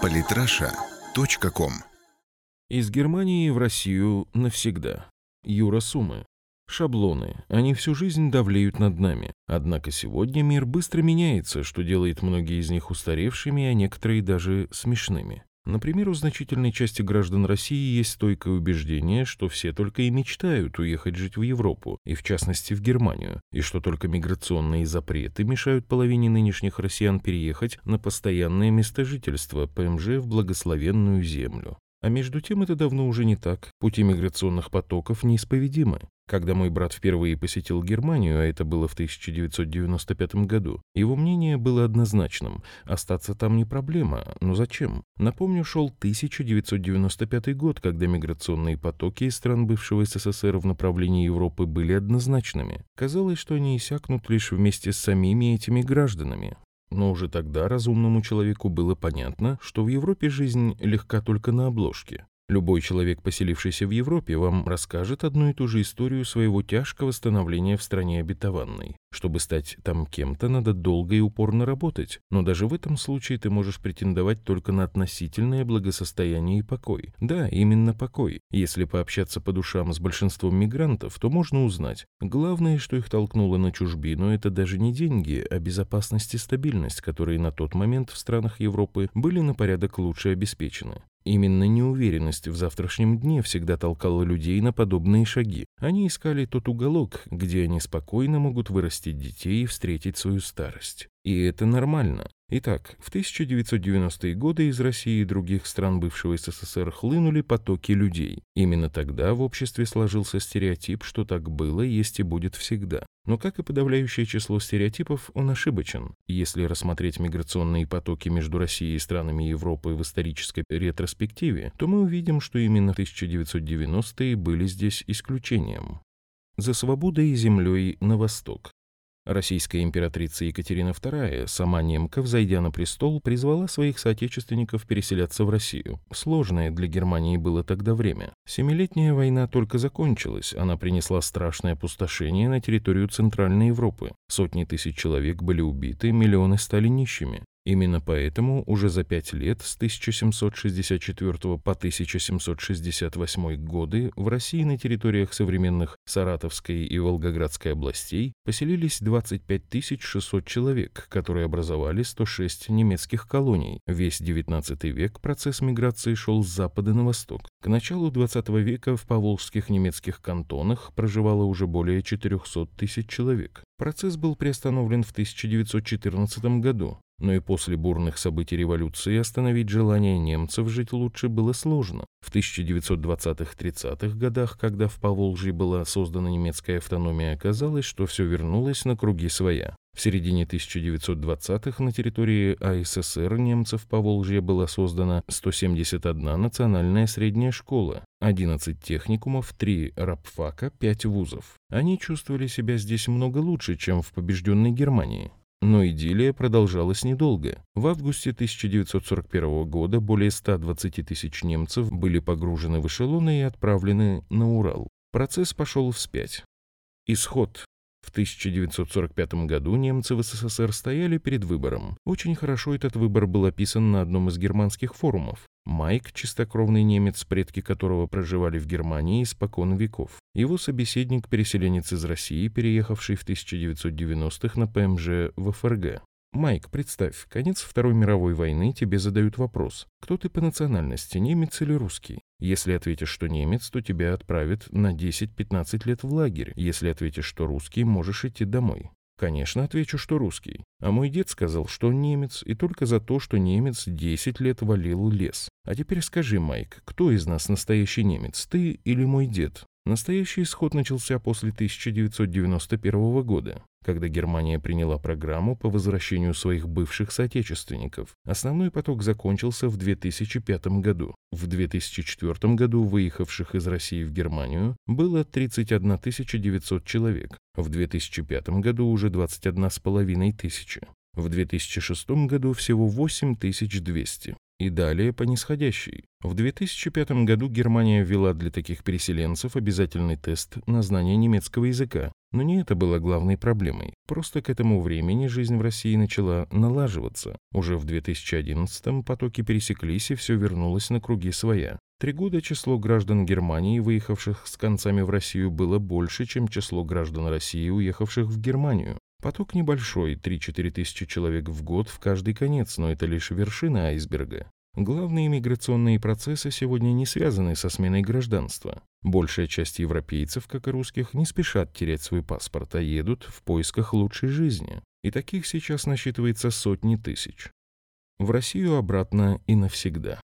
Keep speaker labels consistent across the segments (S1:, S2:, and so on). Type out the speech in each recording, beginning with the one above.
S1: Политраша.ком
S2: Из Германии в Россию навсегда. Юра Сумы. Шаблоны. Они всю жизнь давлеют над нами. Однако сегодня мир быстро меняется, что делает многие из них устаревшими, а некоторые даже смешными. Например, у значительной части граждан России есть стойкое убеждение, что все только и мечтают уехать жить в Европу, и в частности в Германию, и что только миграционные запреты мешают половине нынешних россиян переехать на постоянное место жительства ПМЖ в благословенную землю. А между тем это давно уже не так. Пути миграционных потоков неисповедимы. Когда мой брат впервые посетил Германию, а это было в 1995 году, его мнение было однозначным. Остаться там не проблема, но зачем? Напомню, шел 1995 год, когда миграционные потоки из стран бывшего СССР в направлении Европы были однозначными. Казалось, что они иссякнут лишь вместе с самими этими гражданами. Но уже тогда разумному человеку было понятно, что в Европе жизнь легка только на обложке. Любой человек, поселившийся в Европе, вам расскажет одну и ту же историю своего тяжкого становления в стране обетованной. Чтобы стать там кем-то, надо долго и упорно работать, но даже в этом случае ты можешь претендовать только на относительное благосостояние и покой. Да, именно покой. Если пообщаться по душам с большинством мигрантов, то можно узнать. Главное, что их толкнуло на чужбину, это даже не деньги, а безопасность и стабильность, которые на тот момент в странах Европы были на порядок лучше обеспечены. Именно неуверенность в завтрашнем дне всегда толкала людей на подобные шаги. Они искали тот уголок, где они спокойно могут вырастить детей и встретить свою старость. И это нормально. Итак, в 1990-е годы из России и других стран бывшего СССР хлынули потоки людей. Именно тогда в обществе сложился стереотип, что так было, есть и будет всегда. Но, как и подавляющее число стереотипов, он ошибочен. Если рассмотреть миграционные потоки между Россией и странами Европы в исторической ретроспективе, то мы увидим, что именно 1990-е были здесь исключением. За свободой и землей на восток. Российская императрица Екатерина II, сама немка, взойдя на престол, призвала своих соотечественников переселяться в Россию. Сложное для Германии было тогда время. Семилетняя война только закончилась, она принесла страшное опустошение на территорию Центральной Европы. Сотни тысяч человек были убиты, миллионы стали нищими. Именно поэтому уже за пять лет с 1764 по 1768 годы в России на территориях современных Саратовской и Волгоградской областей поселились 25 600 человек, которые образовали 106 немецких колоний. Весь XIX век процесс миграции шел с запада на восток. К началу XX века в поволжских немецких кантонах проживало уже более 400 тысяч человек. Процесс был приостановлен в 1914 году но и после бурных событий революции остановить желание немцев жить лучше было сложно. В 1920-30-х годах, когда в Поволжье была создана немецкая автономия, оказалось, что все вернулось на круги своя. В середине 1920-х на территории АССР немцев Поволжья была создана 171 национальная средняя школа, 11 техникумов, 3 рабфака, 5 вузов. Они чувствовали себя здесь много лучше, чем в побежденной Германии. Но идиллия продолжалась недолго. В августе 1941 года более 120 тысяч немцев были погружены в эшелоны и отправлены на Урал. Процесс пошел вспять. Исход. В 1945 году немцы в СССР стояли перед выбором. Очень хорошо этот выбор был описан на одном из германских форумов. Майк, чистокровный немец, предки которого проживали в Германии испокон веков. Его собеседник – переселенец из России, переехавший в 1990-х на ПМЖ в ФРГ. Майк, представь, конец Второй мировой войны, тебе задают вопрос. Кто ты по национальности, немец или русский? Если ответишь, что немец, то тебя отправят на 10-15 лет в лагерь. Если ответишь, что русский, можешь идти домой. Конечно, отвечу, что русский. А мой дед сказал, что он немец, и только за то, что немец 10 лет валил лес. А теперь скажи, Майк, кто из нас настоящий немец, ты или мой дед? Настоящий исход начался после 1991 года, когда Германия приняла программу по возвращению своих бывших соотечественников. Основной поток закончился в 2005 году. В 2004 году выехавших из России в Германию было 31 900 человек, в 2005 году уже 21 с половиной тысячи. В 2006 году всего 8200. и далее по нисходящей. В 2005 году Германия ввела для таких переселенцев обязательный тест на знание немецкого языка. Но не это было главной проблемой. Просто к этому времени жизнь в России начала налаживаться. Уже в 2011-м потоки пересеклись и все вернулось на круги своя. Три года число граждан Германии, выехавших с концами в Россию, было больше, чем число граждан России, уехавших в Германию. Поток небольшой, 3-4 тысячи человек в год в каждый конец, но это лишь вершина айсберга. Главные миграционные процессы сегодня не связаны со сменой гражданства. Большая часть европейцев, как и русских, не спешат терять свой паспорт, а едут в поисках лучшей жизни. И таких сейчас насчитывается сотни тысяч. В Россию обратно и навсегда.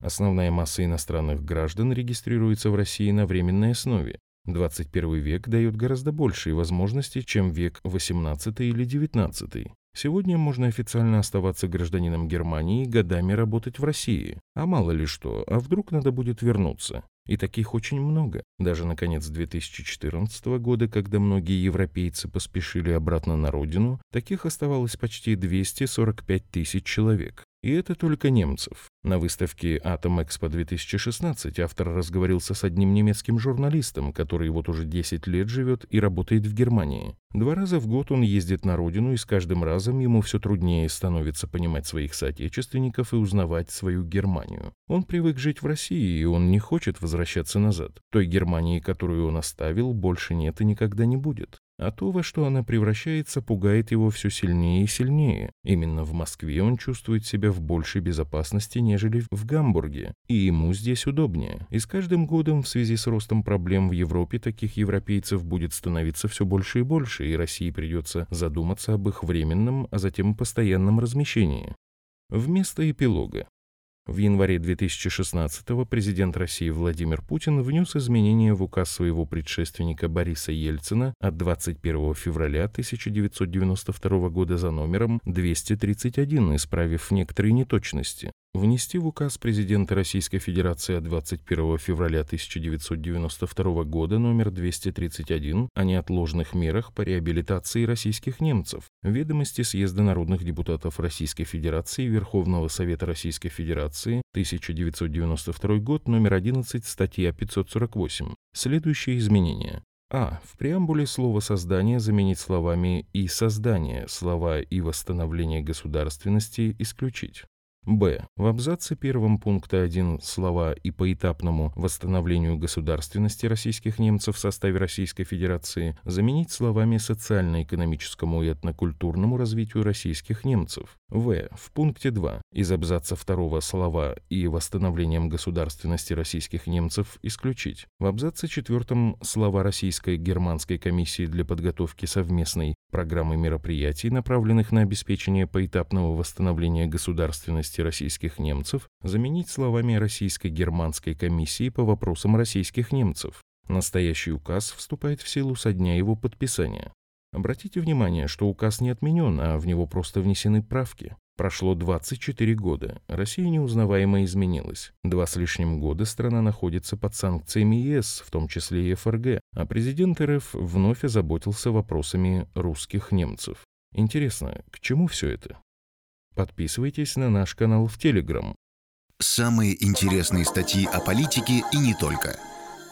S2: Основная масса иностранных граждан регистрируется в России на временной основе, 21 век дает гораздо большие возможности, чем век 18 или 19. Сегодня можно официально оставаться гражданином Германии и годами работать в России. А мало ли что, а вдруг надо будет вернуться. И таких очень много. Даже на конец 2014 года, когда многие европейцы поспешили обратно на родину, таких оставалось почти 245 тысяч человек. И это только немцев. На выставке Atom Expo 2016 автор разговорился с одним немецким журналистом, который вот уже 10 лет живет и работает в Германии. Два раза в год он ездит на родину, и с каждым разом ему все труднее становится понимать своих соотечественников и узнавать свою Германию. Он привык жить в России, и он не хочет возвращаться назад. Той Германии, которую он оставил, больше нет и никогда не будет. А то, во что она превращается, пугает его все сильнее и сильнее. Именно в Москве он чувствует себя в большей безопасности, нежели в Гамбурге. И ему здесь удобнее. И с каждым годом в связи с ростом проблем в Европе таких европейцев будет становиться все больше и больше, и России придется задуматься об их временном, а затем постоянном размещении. Вместо эпилога. В январе 2016-го президент России Владимир Путин внес изменения в указ своего предшественника Бориса Ельцина от 21 февраля 1992 года за номером 231, исправив некоторые неточности. Внести в указ президента Российской Федерации от 21 февраля 1992 года номер 231 о неотложных мерах по реабилитации российских немцев. Ведомости Съезда народных депутатов Российской Федерации Верховного Совета Российской Федерации 1992 год номер 11 статья 548. Следующие изменения. А. В преамбуле слово «создание» заменить словами «и создание», слова «и восстановление государственности» исключить. Б. В абзаце первом пункта 1 слова «и поэтапному восстановлению государственности российских немцев в составе Российской Федерации» заменить словами «социально-экономическому и этнокультурному развитию российских немцев». В. В пункте 2 из абзаца второго слова «и восстановлением государственности российских немцев» исключить. В абзаце четвертом слова Российской германской комиссии для подготовки совместной программы мероприятий, направленных на обеспечение поэтапного восстановления государственности российских немцев заменить словами Российско-германской комиссии по вопросам российских немцев. Настоящий указ вступает в силу со дня его подписания. Обратите внимание, что указ не отменен, а в него просто внесены правки. Прошло 24 года, Россия неузнаваемо изменилась. Два с лишним года страна находится под санкциями ЕС, в том числе и ФРГ, а президент РФ вновь озаботился вопросами русских немцев. Интересно, к чему все это? Подписывайтесь на наш канал в Телеграм.
S1: Самые интересные статьи о политике и не только.